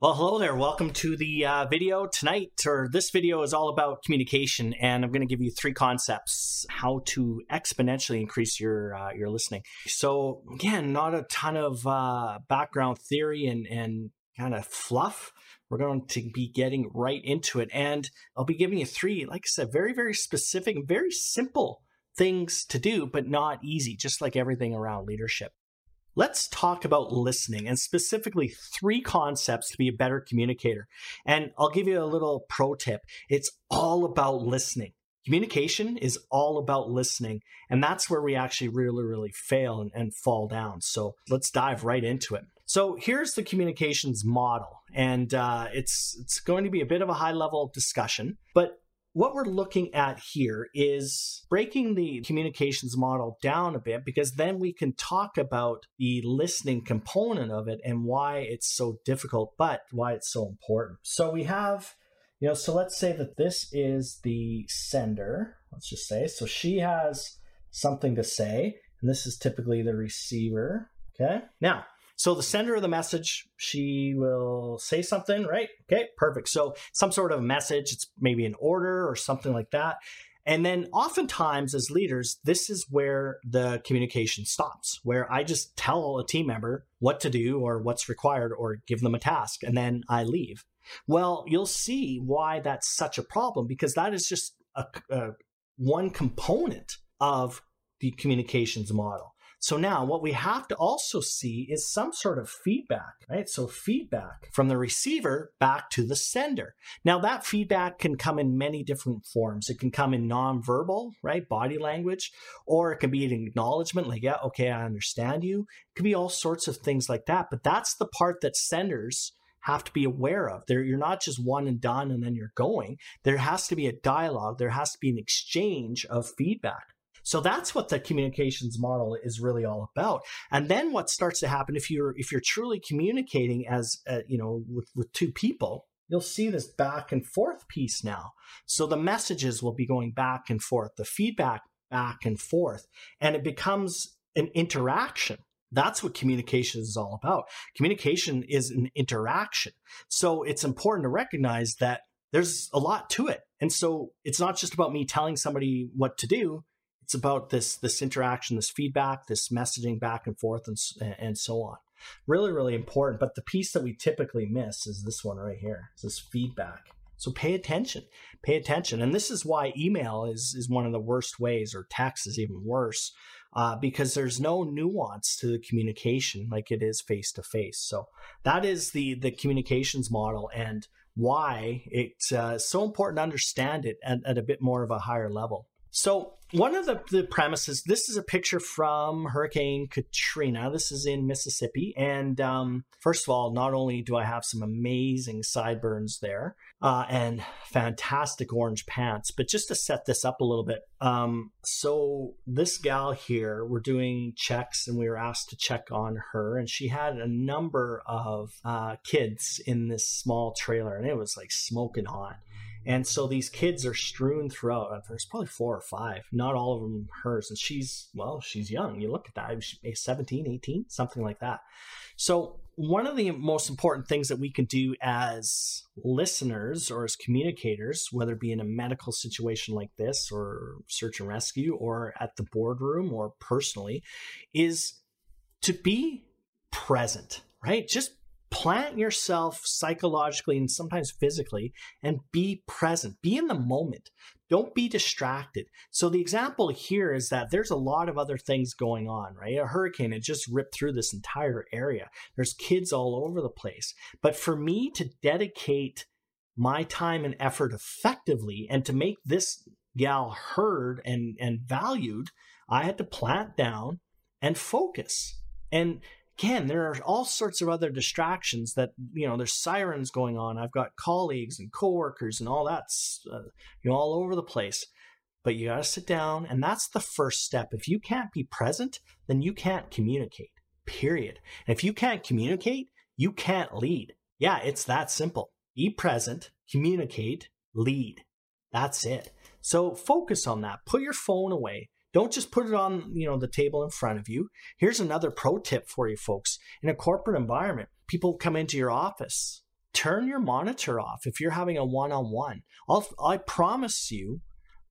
Well, hello there. Welcome to the uh, video tonight, or this video is all about communication, and I'm going to give you three concepts how to exponentially increase your uh, your listening. So, again, not a ton of uh, background theory and and kind of fluff. We're going to be getting right into it, and I'll be giving you three, like I said, very very specific, very simple things to do, but not easy, just like everything around leadership. Let's talk about listening and specifically three concepts to be a better communicator. And I'll give you a little pro tip. It's all about listening. Communication is all about listening. And that's where we actually really, really fail and, and fall down. So let's dive right into it. So here's the communications model, and uh, it's it's going to be a bit of a high level discussion, but what we're looking at here is breaking the communications model down a bit because then we can talk about the listening component of it and why it's so difficult, but why it's so important. So we have, you know, so let's say that this is the sender, let's just say. So she has something to say, and this is typically the receiver. Okay. Now, so the sender of the message, she will say something, right? Okay, perfect. So some sort of a message, it's maybe an order or something like that. And then oftentimes as leaders, this is where the communication stops, where I just tell a team member what to do or what's required or give them a task and then I leave. Well, you'll see why that's such a problem because that is just a, a one component of the communications model. So now what we have to also see is some sort of feedback, right? So feedback from the receiver back to the sender. Now that feedback can come in many different forms. It can come in nonverbal, right? Body language, or it can be an acknowledgement like, yeah, okay, I understand you. It could be all sorts of things like that. But that's the part that senders have to be aware of. There, you're not just one and done and then you're going. There has to be a dialogue. There has to be an exchange of feedback. So that's what the communications model is really all about. And then what starts to happen if you're if you're truly communicating as uh, you know with with two people, you'll see this back and forth piece now. So the messages will be going back and forth, the feedback back and forth, and it becomes an interaction. That's what communication is all about. Communication is an interaction. So it's important to recognize that there's a lot to it. And so it's not just about me telling somebody what to do it's about this this interaction, this feedback, this messaging back and forth, and and so on. Really, really important. But the piece that we typically miss is this one right here. It's this feedback. So pay attention. Pay attention. And this is why email is is one of the worst ways, or text is even worse, uh, because there's no nuance to the communication like it is face to face. So that is the the communications model and why it's uh, so important to understand it at, at a bit more of a higher level. So one of the, the premises this is a picture from hurricane katrina. This is in mississippi. And um, first of all not only do i have some amazing sideburns there uh, and fantastic orange pants but just to set this up a little bit um, so this gal here we're doing checks and we were asked to check on her and she had a number of uh, kids in this small trailer and it was like smoking hot and so these kids are strewn throughout. There's probably four or five, not all of them hers. And she's, well, she's young. You look at that, she's 17, 18, something like that. So, one of the most important things that we can do as listeners or as communicators, whether it be in a medical situation like this or search and rescue or at the boardroom or personally, is to be present, right? Just plant yourself psychologically and sometimes physically and be present. Be in the moment. Don't be distracted. So the example here is that there's a lot of other things going on right? A hurricane had just ripped through this entire area. There's kids all over the place. But for me to dedicate my time and effort effectively and to make this gal heard and and valued i had to plant down and focus. And again, there are all sorts of other distractions that, you know, there's sirens going on. I've got colleagues and coworkers and all that's, uh, you know, all over the place. But you got to sit down, and that's the first step. If you can't be present, then you can't communicate, period. And if you can't communicate, you can't lead. Yeah, it's that simple. Be present, communicate, lead. That's it. So focus on that. Put your phone away. Don't just put it on, you know, the table in front of you. Here's another pro tip for you folks. In a corporate environment, people come into your office turn your monitor off if you're having a one-on-one. I'll, I promise you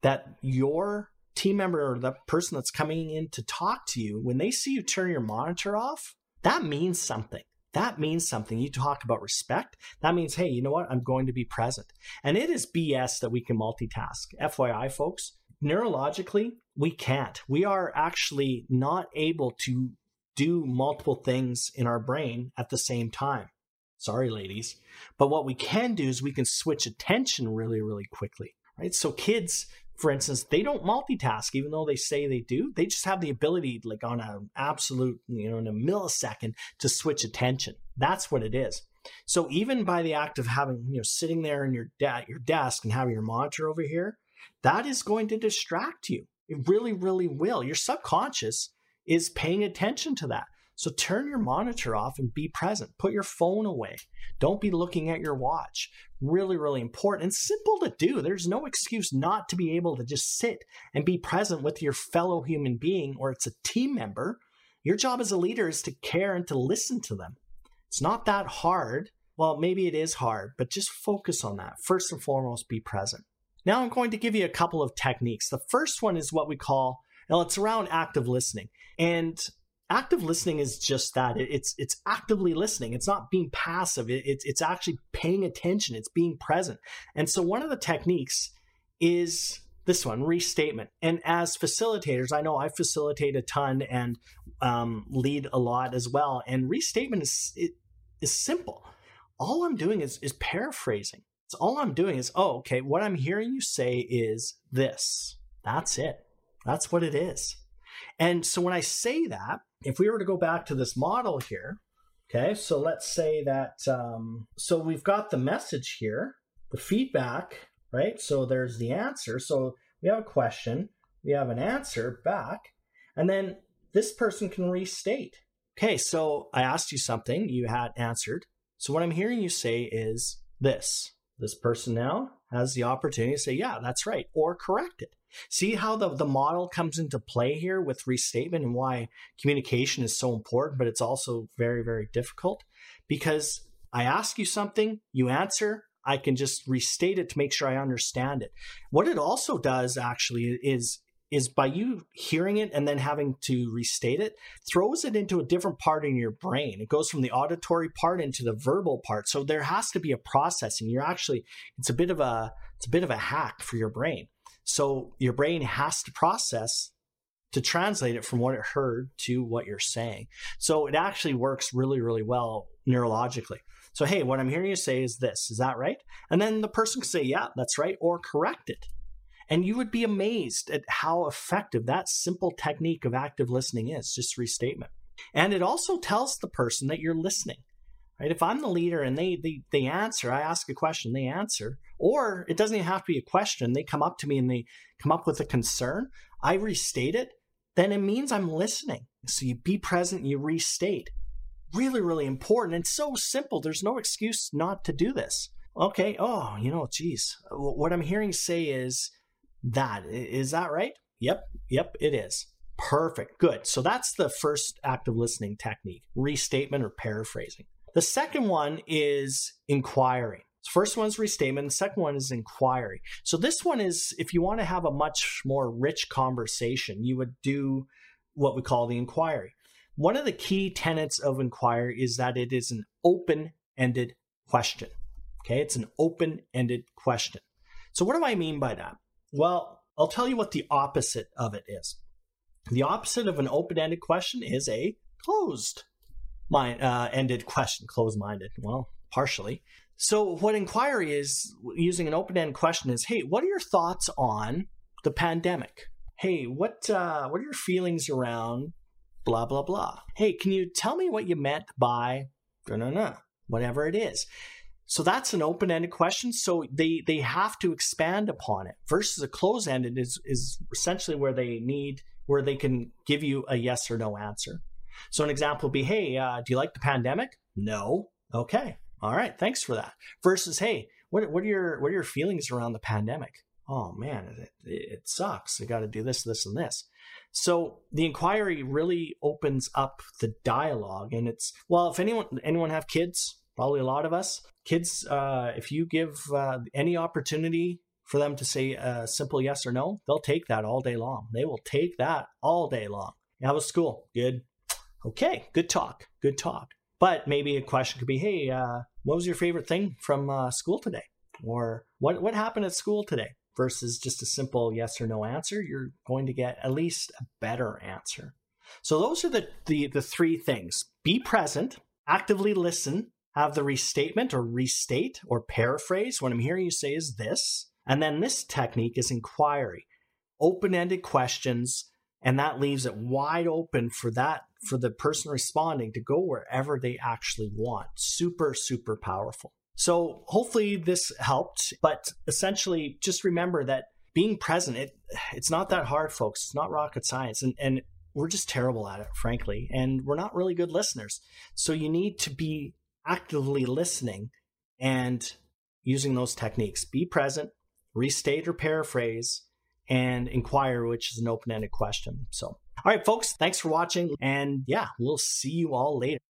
that your team member or the person that's coming in to talk to you, when they see you turn your monitor off, that means something. That means something. You talk about respect. That means, hey, you know what? I'm going to be present. And it is BS that we can multitask. FYI, folks, neurologically, we can't. We are actually not able to do multiple things in our brain at the same time. Sorry, ladies. But what we can do is we can switch attention really, really quickly, right? So kids, for instance, they don't multitask, even though they say they do. They just have the ability, like on an absolute, you know, in a millisecond to switch attention. That's what it is. So even by the act of having, you know, sitting there in your, de- your desk and having your monitor over here, that is going to distract you. It really, really will. Your subconscious is paying attention to that. So turn your monitor off and be present. Put your phone away. Don't be looking at your watch. Really, really important and simple to do. There's no excuse not to be able to just sit and be present with your fellow human being or it's a team member. Your job as a leader is to care and to listen to them. It's not that hard. Well, maybe it is hard, but just focus on that. First and foremost, be present. Now I'm going to give you a couple of techniques. The first one is what we call, well, it's around active listening. And active listening is just that. It's it's actively listening. It's not being passive. It's it's actually paying attention. It's being present. And so one of the techniques is this one restatement and as facilitators i know i facilitate a ton and um, lead a lot as well and restatement is it is simple all i'm doing is is paraphrasing so all I'm doing is, oh, okay, what I'm hearing you say is this. That's it. That's what it is. And so when I say that, if we were to go back to this model here, okay, so let's say that, um, so we've got the message here, the feedback, right? So there's the answer. So we have a question, we have an answer back, and then this person can restate. Okay, so I asked you something, you had answered. So what I'm hearing you say is this. This person now has the opportunity to say, yeah, that's right, or correct it. See how the, the model comes into play here with restatement and why communication is so important, but it's also very, very difficult because I ask you something, you answer, I can just restate it to make sure I understand it. What it also does actually is is by you hearing it and then having to restate it throws it into a different part in your brain. It goes from the auditory part into the verbal part. So there has to be a processing you're actually it's a bit of a it's a bit of a hack for your brain. So your brain has to process to translate it from what it heard to what you're saying. So it actually works really really well neurologically. So hey what i'm hearing you say is this. Is that right? And then the person can say yeah that's right or correct it and you would be amazed at how effective that simple technique of active listening is, just restatement. And it also tells the person that you're listening. Right? If I'm the leader and they, they they answer, I ask a question, they answer, or it doesn't even have to be a question. They come up to me and they come up with a concern. I restate it, then it means I'm listening. So you be present, you restate. Really, really important and so simple. There's no excuse not to do this. Okay, oh, you know, geez. What I'm hearing say is that. Is that right? Yep, yep, it is. Perfect. Good. So that's the first active listening technique restatement or paraphrasing. The second one is inquiring. First one is restatement. The second one is inquiry. So this one is if you want to have a much more rich conversation, you would do what we call the inquiry. One of the key tenets of inquiry is that it is an open ended question. Okay, it's an open ended question. So, what do I mean by that? Well, I'll tell you what the opposite of it is. The opposite of an open ended question is a closed mind, uh, ended question, closed minded. Well, partially. So, what inquiry is using an open ended question is hey, what are your thoughts on the pandemic? Hey, what, uh, what are your feelings around blah, blah, blah? Hey, can you tell me what you meant by no, no, no, whatever it is? So that's an open-ended question. So they they have to expand upon it. Versus a close-ended is is essentially where they need where they can give you a yes or no answer. So an example would be, hey, uh, do you like the pandemic? No. Okay. All right. Thanks for that. Versus, hey, what what are your what are your feelings around the pandemic? Oh man, it, it sucks. I got to do this, this, and this. So the inquiry really opens up the dialogue, and it's well, if anyone anyone have kids, probably a lot of us. Kids, uh, if you give uh, any opportunity for them to say a simple yes or no, they'll take that all day long. They will take that all day long. How was school? Good. Okay, good talk. Good talk. But maybe a question could be, hey, uh, what was your favorite thing from uh, school today? Or what, what happened at school today? Versus just a simple yes or no answer, you're going to get at least a better answer. So those are the, the, the three things. Be present, actively listen, have the restatement or restate or paraphrase. What I'm hearing you say is this. And then this technique is inquiry, open ended questions. And that leaves it wide open for that, for the person responding to go wherever they actually want. Super, super powerful. So hopefully this helped, but essentially just remember that being present, it, it's not that hard, folks. It's not rocket science. And, and we're just terrible at it, frankly. And we're not really good listeners. So you need to be actively listening and using those techniques. Be present, restate or paraphrase, and inquire, which is an open ended question. So, all right, folks, thanks for watching. And yeah, we'll see you all later.